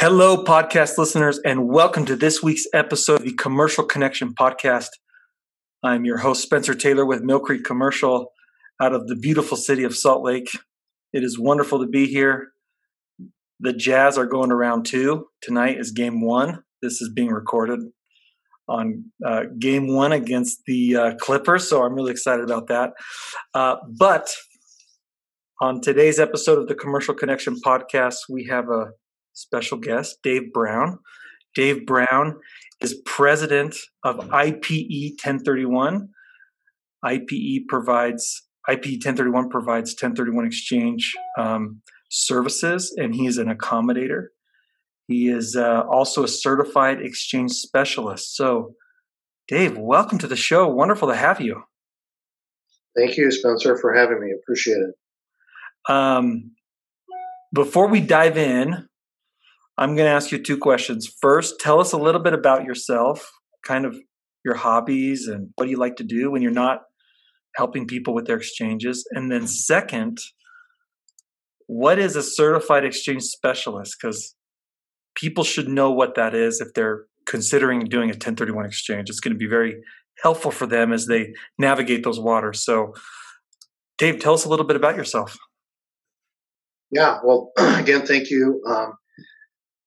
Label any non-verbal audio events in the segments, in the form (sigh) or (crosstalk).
Hello, podcast listeners, and welcome to this week's episode of the Commercial Connection Podcast. I'm your host, Spencer Taylor with Mill Creek Commercial out of the beautiful city of Salt Lake. It is wonderful to be here. The Jazz are going around two. Tonight is game one. This is being recorded on uh, game one against the uh, Clippers, so I'm really excited about that. Uh, but on today's episode of the Commercial Connection Podcast, we have a special guest, Dave Brown. Dave Brown is president of IPE 1031. IPE provides IPE 1031 provides 1031 exchange um, services, and he is an accommodator. He is uh, also a certified exchange specialist. So, Dave, welcome to the show. Wonderful to have you. Thank you, Spencer, for having me. Appreciate it. Um, before we dive in, I'm going to ask you two questions. First, tell us a little bit about yourself, kind of your hobbies and what do you like to do when you're not helping people with their exchanges. And then, second, what is a certified exchange specialist? Because people should know what that is if they're considering doing a 1031 exchange. It's going to be very helpful for them as they navigate those waters. So, Dave, tell us a little bit about yourself. Yeah, well, (clears throat) again, thank you. Um,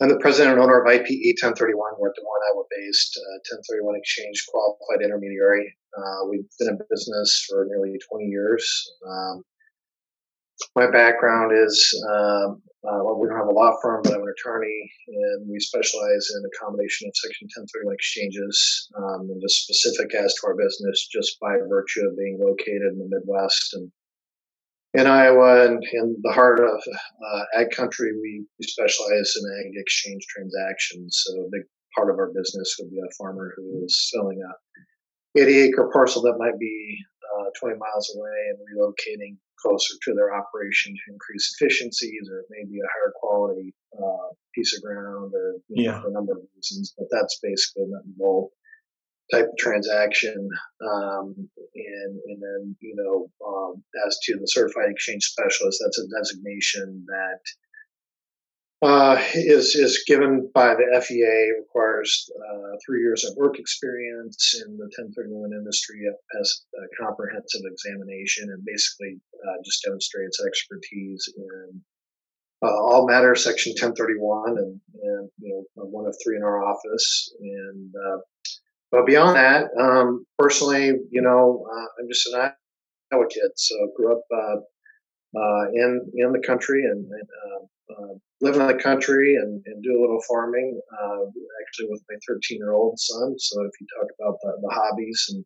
I'm the president and owner of IPE 1031. We're at Des Moines, Iowa based uh, 1031 exchange qualified intermediary. Uh, we've been in business for nearly 20 years. Um, my background is um, uh, well, we don't have a law firm, but I'm an attorney, and we specialize in a combination of Section 1031 exchanges um, and just specific as to our business, just by virtue of being located in the Midwest and in Iowa and in the heart of uh, ag country, we, we specialize in ag exchange transactions. So a big part of our business would be a farmer who is selling a 80 acre parcel that might be uh, 20 miles away and relocating closer to their operation to increase efficiencies, or it may be a higher quality uh, piece of ground, or you know, yeah. for a number of reasons. But that's basically the involved type of transaction. Um, and, and then, you know, um, as to the certified exchange specialist, that's a designation that uh, is is given by the FEA, requires uh, three years of work experience in the 1031 industry as a comprehensive examination, and basically uh, just demonstrates expertise in uh, all matters section 1031, and, and you know one of three in our office, and uh, but beyond that, um, personally, you know, uh, I'm just an Iowa kid, so grew up uh, uh, in in the country and, and uh, uh, live in the country and, and, do a little farming. Uh, actually, with my 13 year old son. So if you talk about the, the, hobbies and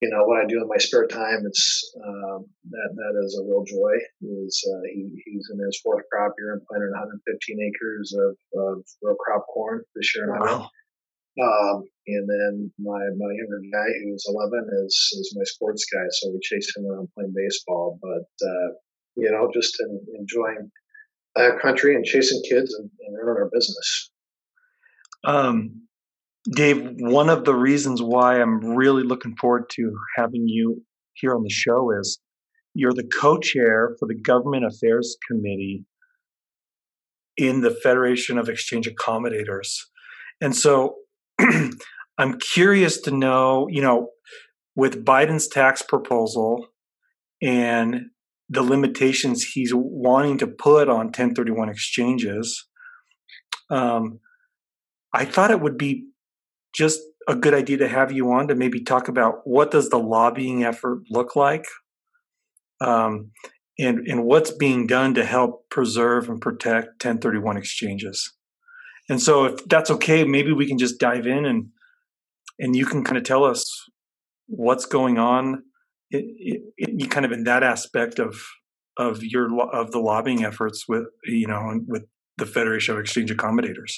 you know what I do in my spare time, it's um, that that is a real joy. Is he, he's in his fourth crop year and planted 115 acres of, of row crop corn this year in Iowa. Um, and then my, my younger guy, who's 11, is, is my sports guy. So we chase him around playing baseball. But, uh, you know, just in, enjoying our country and chasing kids and, and running our business. Um, Dave, one of the reasons why I'm really looking forward to having you here on the show is you're the co chair for the Government Affairs Committee in the Federation of Exchange Accommodators. And so (clears throat) I'm curious to know, you know, with Biden's tax proposal and the limitations he's wanting to put on 1031 exchanges, um, I thought it would be just a good idea to have you on to maybe talk about what does the lobbying effort look like um, and, and what's being done to help preserve and protect 1031 exchanges. And so, if that's okay, maybe we can just dive in and and you can kind of tell us what's going on, it, it, it, kind of in that aspect of of your of the lobbying efforts with you know with the Federation of Exchange Accommodators.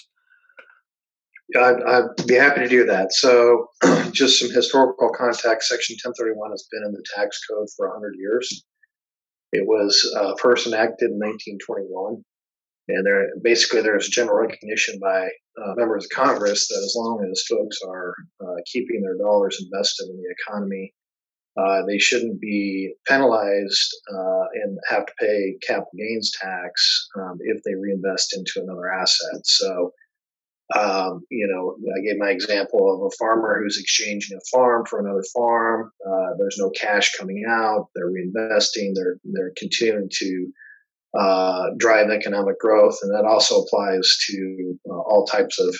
I'd, I'd be happy to do that. So, (clears throat) just some historical context: Section 1031 has been in the tax code for 100 years. It was uh, first enacted in 1921 and there basically there's general recognition by uh, members of Congress that as long as folks are uh, keeping their dollars invested in the economy Uh, they shouldn't be penalized uh, and have to pay capital gains tax um, if they reinvest into another asset. So, um, you know, I gave my example of a farmer who's exchanging a farm for another farm. Uh, there's no cash coming out. They're reinvesting. They're they're continuing to uh, drive economic growth, and that also applies to uh, all types of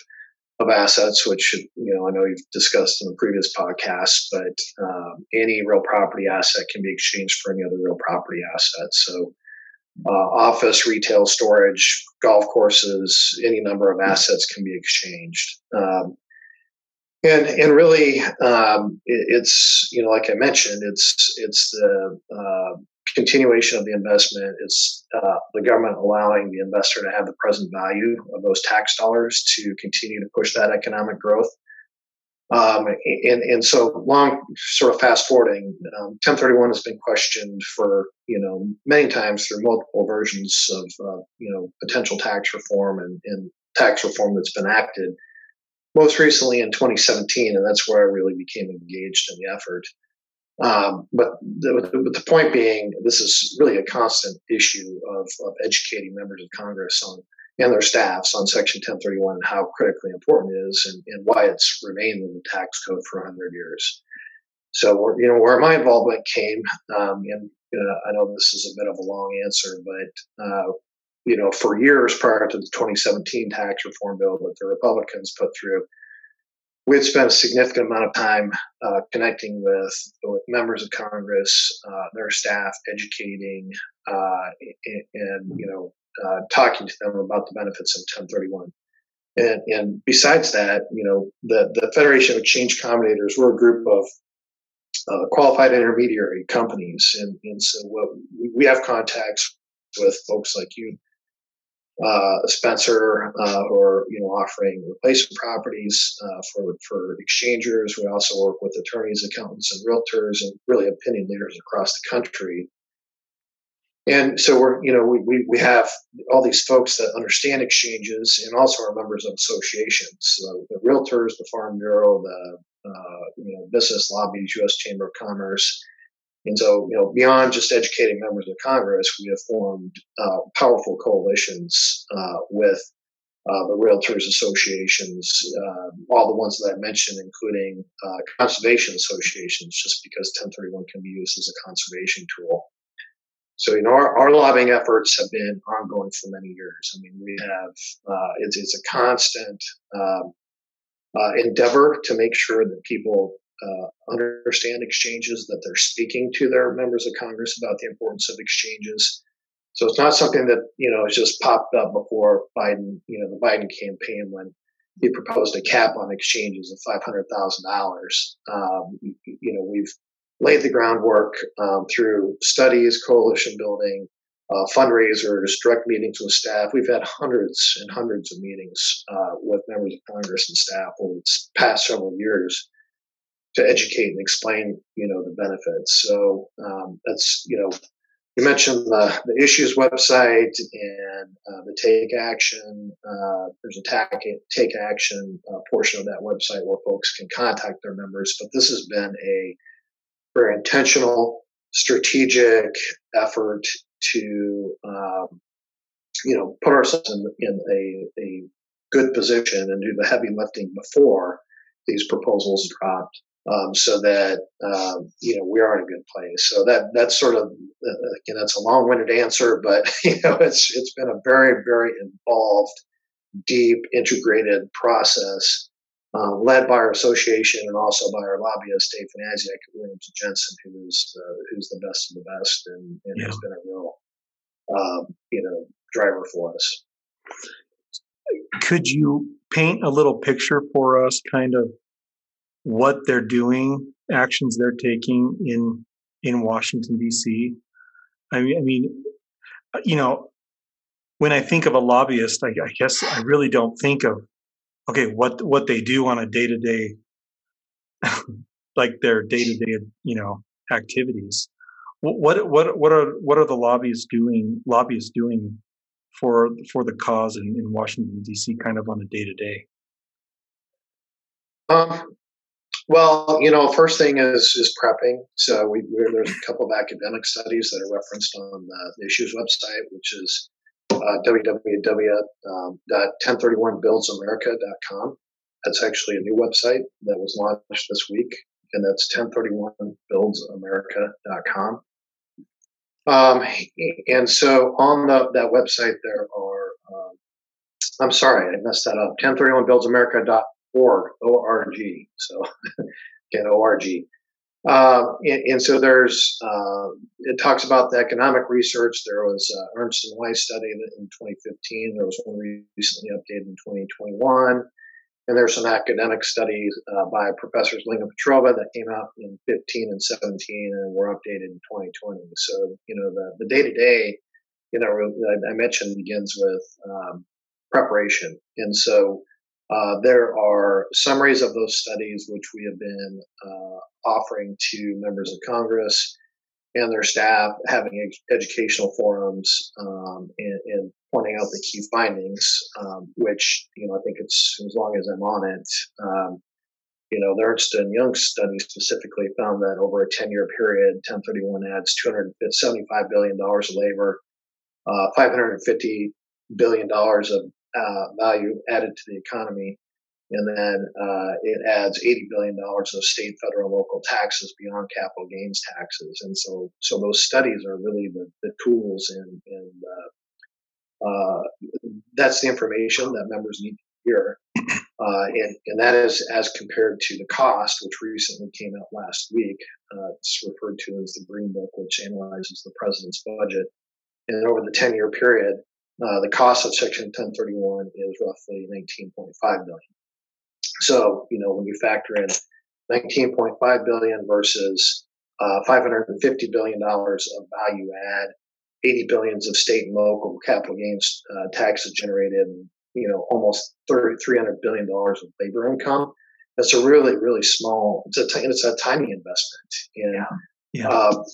of assets, which you know I know you've discussed in the previous podcast, but um, any real property asset can be exchanged for any other real property asset. So, uh, office, retail, storage, golf courses, any number of assets can be exchanged. Um, and and really, um, it, it's you know like I mentioned, it's it's the uh, continuation of the investment is uh, the government allowing the investor to have the present value of those tax dollars to continue to push that economic growth. Um, and, and so long, sort of fast forwarding, um, 1031 has been questioned for, you know, many times through multiple versions of, uh, you know, potential tax reform and, and tax reform that's been acted. Most recently in 2017, and that's where I really became engaged in the effort. Um, but the, the, point being, this is really a constant issue of, of educating members of Congress on and their staffs on Section 1031 and how critically important it is and, and why it's remained in the tax code for 100 years. So, you know, where my involvement came, um, and uh, I know this is a bit of a long answer, but uh, you know, for years prior to the 2017 tax reform bill that the Republicans put through, we had spent a significant amount of time uh, connecting with with members of Congress, uh, their staff, educating, uh, and, and, you know, uh, talking to them about the benefits of 1031. And, and besides that, you know, the the Federation of Exchange Accommodators, we're a group of uh, qualified intermediary companies, and, and so what, we have contacts with folks like you uh, Spencer, uh, are you know offering replacement properties uh, for for exchangers. We also work with attorneys, accountants, and realtors, and really opinion leaders across the country. And so we're you know we, we, we have all these folks that understand exchanges and also are members of associations. So the realtors, the Farm Bureau, the uh, you know business lobbies, U.S. Chamber of Commerce and so, you know, beyond just educating members of Congress, we have formed uh, powerful coalitions uh, with uh, the realtors associations, um, all the ones that I mentioned, including uh, conservation associations, just because 1031 can be used as a conservation tool. So, you know, our, our lobbying efforts have been ongoing for many years. I mean, we have, uh, it's, it's a constant um, uh, endeavor to make sure that people uh, understand exchanges, that they're speaking to their members of Congress about the importance of exchanges. So it's not something that you know has just popped up before Biden, you know, the Biden campaign when he proposed a cap on exchanges of five hundred thousand um, dollars. You know, we've laid the groundwork um, through studies, coalition building, uh, fundraisers, direct meetings with staff. We've had hundreds and hundreds of meetings uh, with members of Congress and staff over the past several years to educate and explain, you know, the benefits. So um, that's, you know, you mentioned the, the issues website and uh, the take action. Uh, there's a take, take action uh, portion of that website where folks can contact their members. But this has been a very intentional, strategic effort to, um, you know, put ourselves in, in a, a good position and do the heavy lifting before these proposals dropped um, so that um, you know we are in a good place. So that that's sort of uh, again that's a long-winded answer, but (laughs) you know it's it's been a very very involved, deep, integrated process uh, led by our association and also by our lobbyist Dave Franasiak Williams Jensen, who's uh, who's the best of the best and, and yeah. has been a real um, you know driver for us. Could you paint a little picture for us, kind of what they're doing, actions they're taking in in Washington D.C. I mean, I mean, you know, when I think of a lobbyist, I, I guess I really don't think of okay what what they do on a day to day, like their day to day, you know, activities. What what what are what are the lobbyists doing? Lobbyists doing for for the cause in, in Washington D.C. kind of on a day to day. Um, Well, you know, first thing is is prepping. So we, there's a couple of academic studies that are referenced on the issues website, which is uh, www.1031buildsamerica.com. That's actually a new website that was launched this week, and that's 1031buildsamerica.com. Um, and so on the, that website, there are, um, I'm sorry, I messed that up, 1031buildsamerica.org, O-R-G. So, (laughs) again, O-R-G. Uh, and, and, so there's, uh, it talks about the economic research. There was uh, Ernst and Weiss study in 2015. There was one recently updated in 2021. And there's some academic studies uh, by Professors Ling and Petrova that came out in 15 and 17 and were updated in 2020. So, you know, the, the day-to-day, you know, I mentioned begins with um, preparation. And so uh, there are summaries of those studies which we have been uh, offering to members of Congress and their staff, having ed- educational forums um, and, and, pointing out the key findings, um, which you know I think it's as long as I'm on it. Um, you know, the Ernst and Young study specifically found that over a 10-year period, 1031 adds 275 billion dollars of labor, uh, 550 billion dollars of uh, value added to the economy. And then uh, it adds $80 billion of state, federal, and local taxes beyond capital gains taxes. And so, so those studies are really the, the tools and, and uh, uh that's the information that members need to hear. Uh, and, and that is as compared to the cost, which recently came out last week. Uh, it's referred to as the Green Book, which analyzes the president's budget. And over the 10 year period, uh, the cost of Section 1031 is roughly 19.5 billion. So, you know, when you factor in 19.5 billion versus uh, 550 billion dollars of value add, 80 billions of state and local capital gains uh, taxes generated, you know, almost 30, 300 billion dollars of labor income. That's a really, really small. It's a t- it's a tiny investment. And, yeah. yeah. Uh,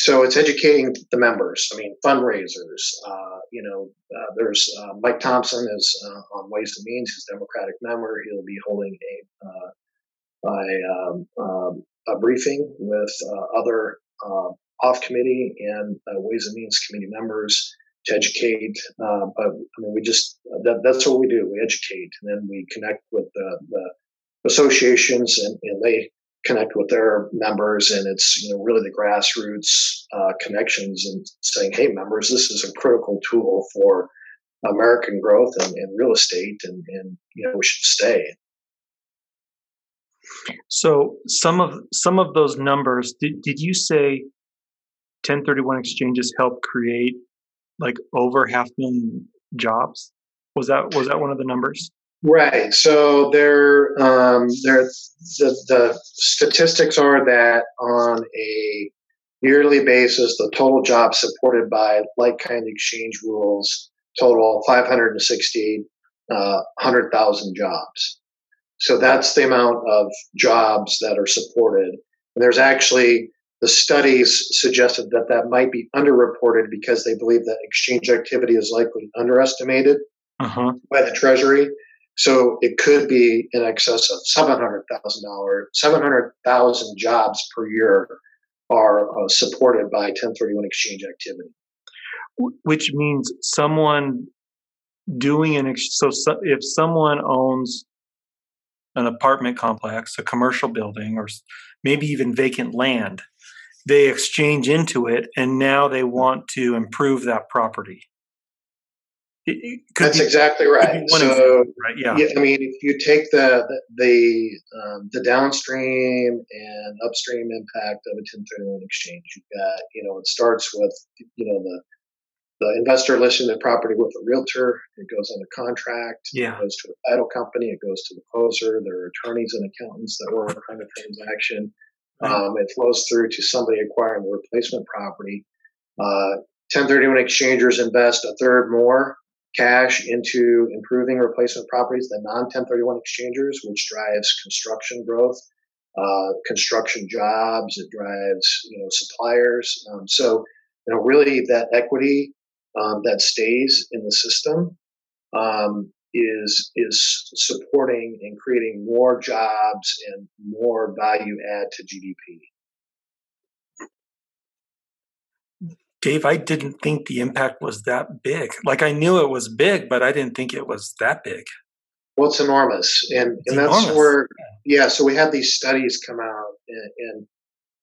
so it's educating the members. I mean, fundraisers. Uh, you know, uh, there's uh, Mike Thompson is uh, on Ways and Means. He's a Democratic member. He'll be holding a uh, um, um, a, briefing with uh, other off committee and Ways and Means committee members to educate. but I mean, we just that, that's what we do. We educate, and then we connect with the, the associations, and, and they connect with their members and it's you know really the grassroots uh, connections and saying hey members this is a critical tool for american growth and, and real estate and, and you know we should stay. So some of some of those numbers did, did you say 1031 exchanges help create like over half million jobs? Was that was that one of the numbers Right. So there, um, there, the, the statistics are that on a yearly basis, the total jobs supported by like kind exchange rules total 560, uh, 100,000 jobs. So that's the amount of jobs that are supported. And there's actually the studies suggested that that might be underreported because they believe that exchange activity is likely underestimated uh-huh. by the Treasury. So it could be in excess of $700,000, 700,000 jobs per year are uh, supported by 1031 exchange activity. Which means someone doing an, ex- so, so if someone owns an apartment complex, a commercial building, or maybe even vacant land, they exchange into it and now they want to improve that property. That's be, exactly right. So, right? Yeah. yeah. I mean, if you take the the the, um, the, downstream and upstream impact of a 1031 exchange, you've got you know it starts with you know the the investor listing the property with a realtor. It goes on under contract. Yeah. It goes to a title company. It goes to the closer. There are attorneys and accountants that work on the transaction. Right. Um, it flows through to somebody acquiring the replacement property. Uh, 1031 exchangers invest a third more cash into improving replacement properties than non 1031 exchangers, which drives construction growth, uh, construction jobs. It drives you know suppliers. Um, so you know really that equity um, that stays in the system um, is is supporting and creating more jobs and more value add to GDP. Dave, I didn't think the impact was that big. Like I knew it was big, but I didn't think it was that big. Well, it's enormous, and it's and that's enormous. where yeah. So we had these studies come out, and, and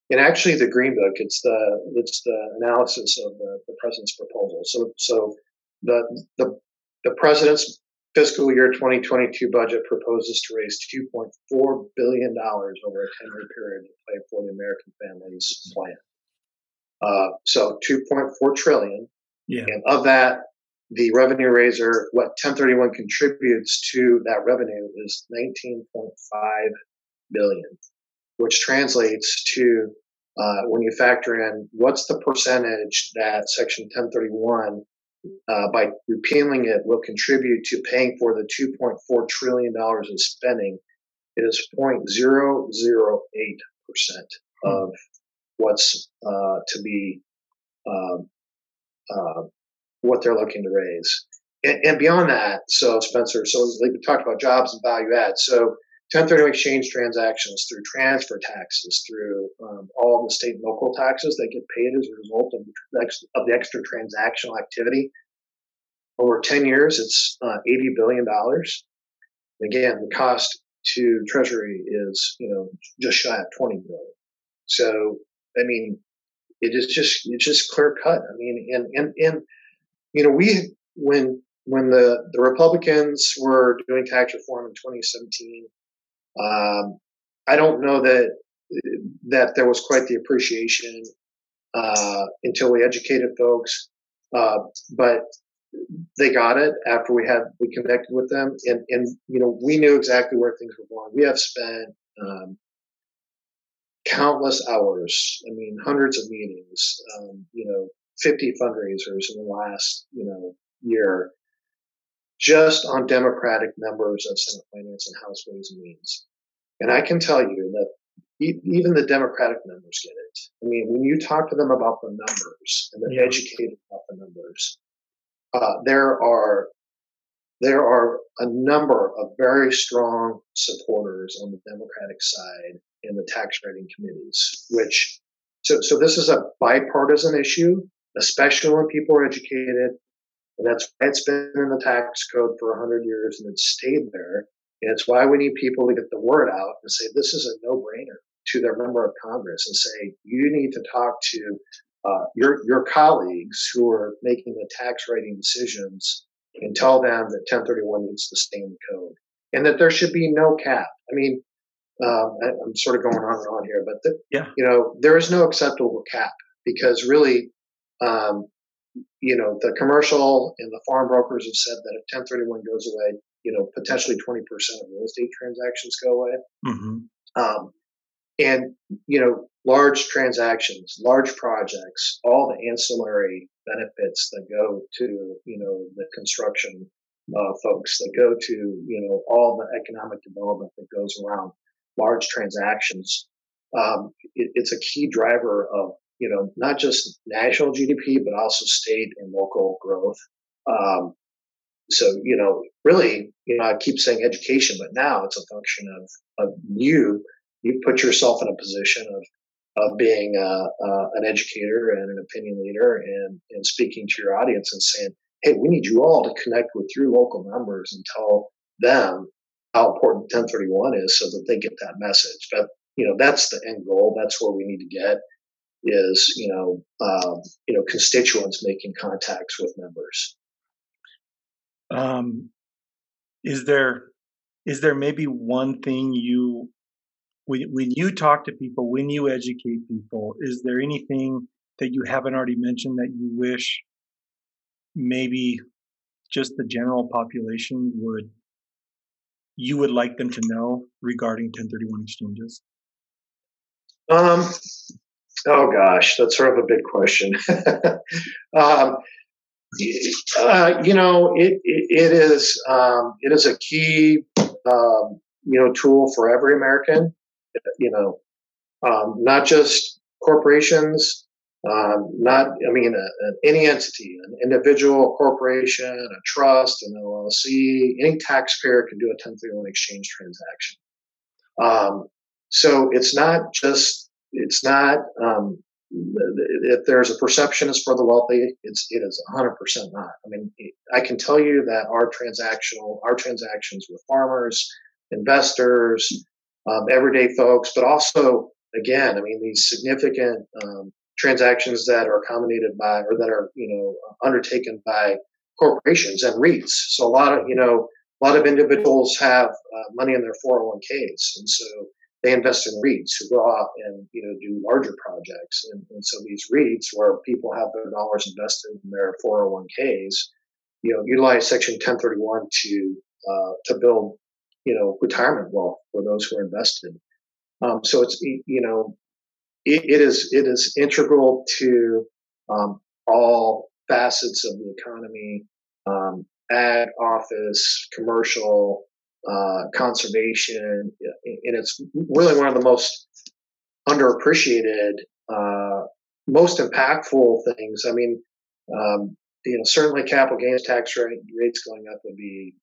and actually the Green Book, it's the it's the analysis of the, the president's proposal. So so the the the president's fiscal year 2022 budget proposes to raise 2.4 billion dollars over a 10-year period to pay for the American Families Plan. Uh, so 2.4 trillion. Yeah. And of that, the revenue raiser, what 1031 contributes to that revenue is 19.5 billion, which translates to uh, when you factor in what's the percentage that Section 1031 uh, by repealing it will contribute to paying for the 2.4 trillion dollars in spending, it is 0.008 percent hmm. of what's uh, to be um, uh, what they're looking to raise. And, and, beyond that, so Spencer, so we talked about jobs and value add. So 1031 exchange transactions through transfer taxes, through um, all the state and local taxes that get paid as a result of the, of the extra transactional activity. Over 10 years, it's uh, $80 billion. Again, the cost to Treasury is, you know, just shy of 20 billion. So I mean, it is just it's just clear cut. I mean, and and and you know, we when when the the Republicans were doing tax reform in 2017, um, I don't know that that there was quite the appreciation uh, until we educated folks, uh, but they got it after we had we connected with them, and and you know we knew exactly where things were going. We have spent um, countless hours. I mean, hundreds of meetings. Um, you know, 50 fundraisers in the last you know year, just on Democratic members of Senate Finance and House Ways and Means. And I can tell you that even the Democratic members get it. I mean, when you talk to them about the numbers and they're yeah. educated about the numbers, uh, there are there are a number of very strong supporters on the Democratic side in the tax writing committees, which so, so this is a bipartisan issue, especially when people are educated. And that's why it's been in the tax code for 100 years and it's stayed there. And it's why we need people to get the word out and say this is a no brainer to their member of Congress and say, you need to talk to uh, your, your colleagues who are making the tax writing decisions and tell them that 1031 needs to stay in the code and that there should be no cap. I mean, um, I, am sort of going on and on here, but the, yeah, you know, there is no acceptable cap because really, um, you know, the commercial and the farm brokers have said that if 1031 goes away, you know, potentially 20% of real estate transactions go away. Mm-hmm. Um, and, you know, large transactions, large projects, all the ancillary benefits that go to, you know, the construction uh, folks, that go to, you know, all the economic development that goes around large transactions, um, it, it's a key driver of you know not just national GDP but also state and local growth. Um, so you know, really, you know, I keep saying education, but now it's a function of of you. You put yourself in a position of of being uh, uh, an educator and an opinion leader, and and speaking to your audience and saying, "Hey, we need you all to connect with your local members and tell them how important 1031 is so that they get that message. But you know, that's the end goal. That's where we need to get is you know um, you know constituents making contacts with members. Um, is there is there maybe one thing you when, when you talk to people when you educate people is there anything that you haven't already mentioned that you wish maybe just the general population would you would like them to know regarding 1031 exchanges? Um, oh gosh, that's sort of a big question. (laughs) um, uh, you know, it, it, it is um, it is a key um, you know tool for every American. You know, um, not just corporations, Um, not, I mean, a, a, any entity, an individual, a corporation, a trust, an LLC, any taxpayer can do a 1031 exchange transaction. Um, so it's not just, it's not, um, if there's a perception as for the wealthy, it's, it is 100% not. I mean, I can tell you that our transactional, our transactions with farmers, investors, um, everyday folks, but also, again, I mean, these significant um, transactions that are accommodated by or that are you know undertaken by corporations and REITs. So a lot of you know a lot of individuals have uh, money in their 401ks, and so they invest in REITs who go out and you know do larger projects. And, and so these REITs, where people have their dollars invested in their 401ks, you know, utilize Section 1031 to uh, to build you know retirement wealth for those who are invested. Um, so it's you know it, it is it is integral to um, all facets of the economy, um, ag, office, commercial, uh, conservation, and it's really one of the most underappreciated, uh, most impactful things. I mean, um, you know, certainly capital gains tax rate, rates going up would be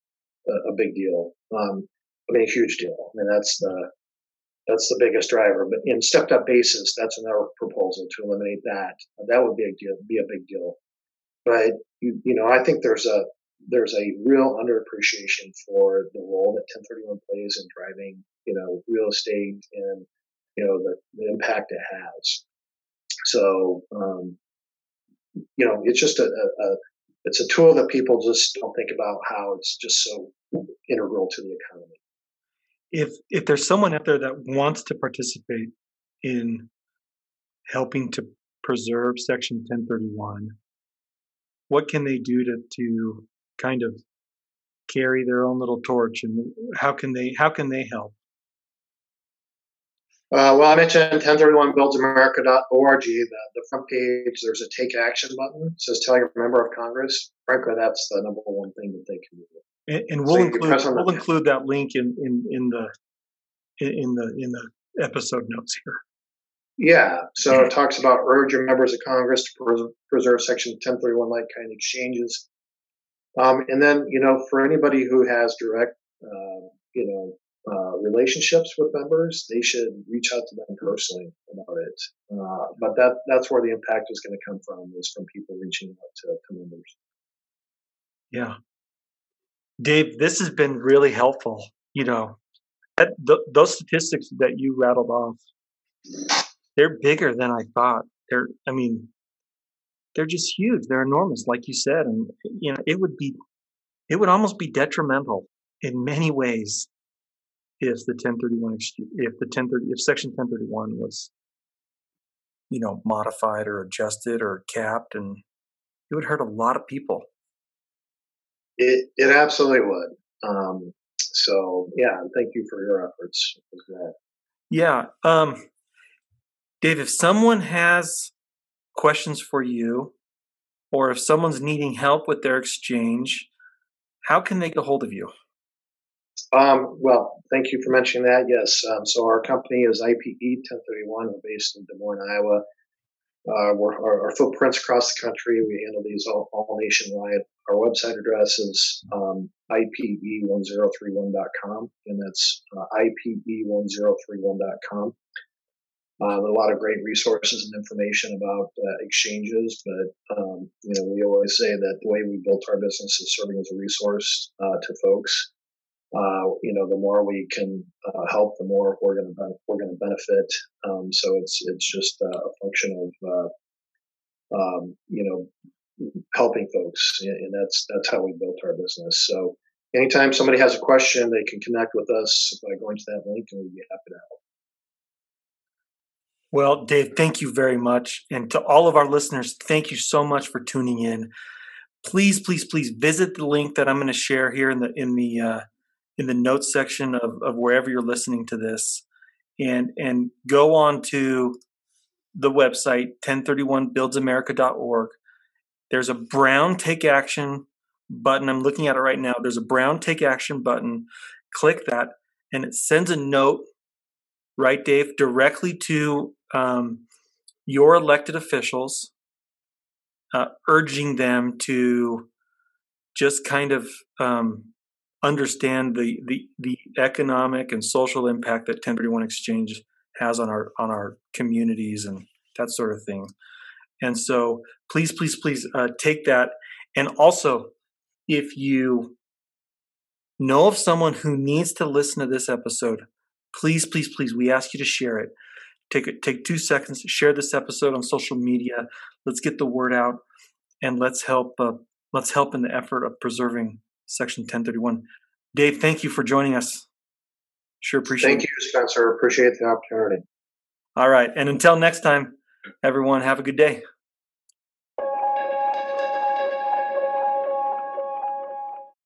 a, a big deal. Um, I mean, a huge deal. I mean, that's the that's the biggest driver. But in stepped up basis, that's another proposal to eliminate that. That would be a deal, be a big deal. But you, you know, I think there's a there's a real underappreciation for the role that 1031 plays in driving, you know, real estate and you know the, the impact it has. So, um, you know, it's just a, a, a it's a tool that people just don't think about how it's just so integral to the economy if if there's someone out there that wants to participate in helping to preserve section 1031 what can they do to to kind of carry their own little torch and how can they how can they help uh, well, I mentioned 1031buildsamerica.org. The, the front page, there's a take action button. It says tell your member of Congress. Frankly, that's the number one thing that they can do. And, and we'll include we'll include that link in, in, in the in the in the episode notes here. Yeah, so it talks about urge your members of Congress to preserve Section 1031 like kind exchanges, um, and then you know for anybody who has direct uh, you know uh, relationships with members, they should reach out to them personally about it. Uh, but that that's where the impact is going to come from is from people reaching out to, to members. Yeah, Dave, this has been really helpful. You know, that, th- those statistics that you rattled off, they're bigger than I thought. They're, I mean, they're just huge. They're enormous, like you said, and you know, it would be, it would almost be detrimental in many ways if the 1031 if the 1030 if section 1031 was you know modified or adjusted or capped and it would hurt a lot of people it it absolutely would. Um, so yeah, thank you for your efforts as well. Yeah, um, Dave. If someone has questions for you, or if someone's needing help with their exchange, how can they get a hold of you? Um, well, thank you for mentioning that. Yes. Um, so our company is IPE 1031. We're based in Des Moines, Iowa. Uh, our, our, footprints across the country. We handle these all, all nationwide. Our website address is um, ipe1031.com, and that's uh, ipe1031.com. Uh, a lot of great resources and information about uh, exchanges, but um, you know we always say that the way we built our business is serving as a resource uh, to folks. Uh, you know, the more we can uh, help, the more we're going to we're going to benefit. Um, so it's it's just a function of uh, um, you know helping folks, and that's that's how we built our business. So anytime somebody has a question, they can connect with us by going to that link, and we'd be happy to help. Well, Dave, thank you very much, and to all of our listeners, thank you so much for tuning in. Please, please, please visit the link that I'm going to share here in the in the uh, in the notes section of, of wherever you're listening to this. And and go on to the website 1031buildsamerica.org there's a brown take action button. I'm looking at it right now. There's a brown take action button. Click that and it sends a note right dave directly to um, your elected officials, uh, urging them to just kind of um, understand the, the the economic and social impact that 1031 exchange has on our on our communities and that sort of thing. And so, please, please, please uh, take that. And also, if you know of someone who needs to listen to this episode, please, please, please, we ask you to share it. Take it, take two seconds, share this episode on social media. Let's get the word out, and let's help. Uh, let's help in the effort of preserving Section 1031. Dave, thank you for joining us. Sure appreciate it. Thank it. you, Spencer. Appreciate the opportunity. All right. And until next time, everyone, have a good day.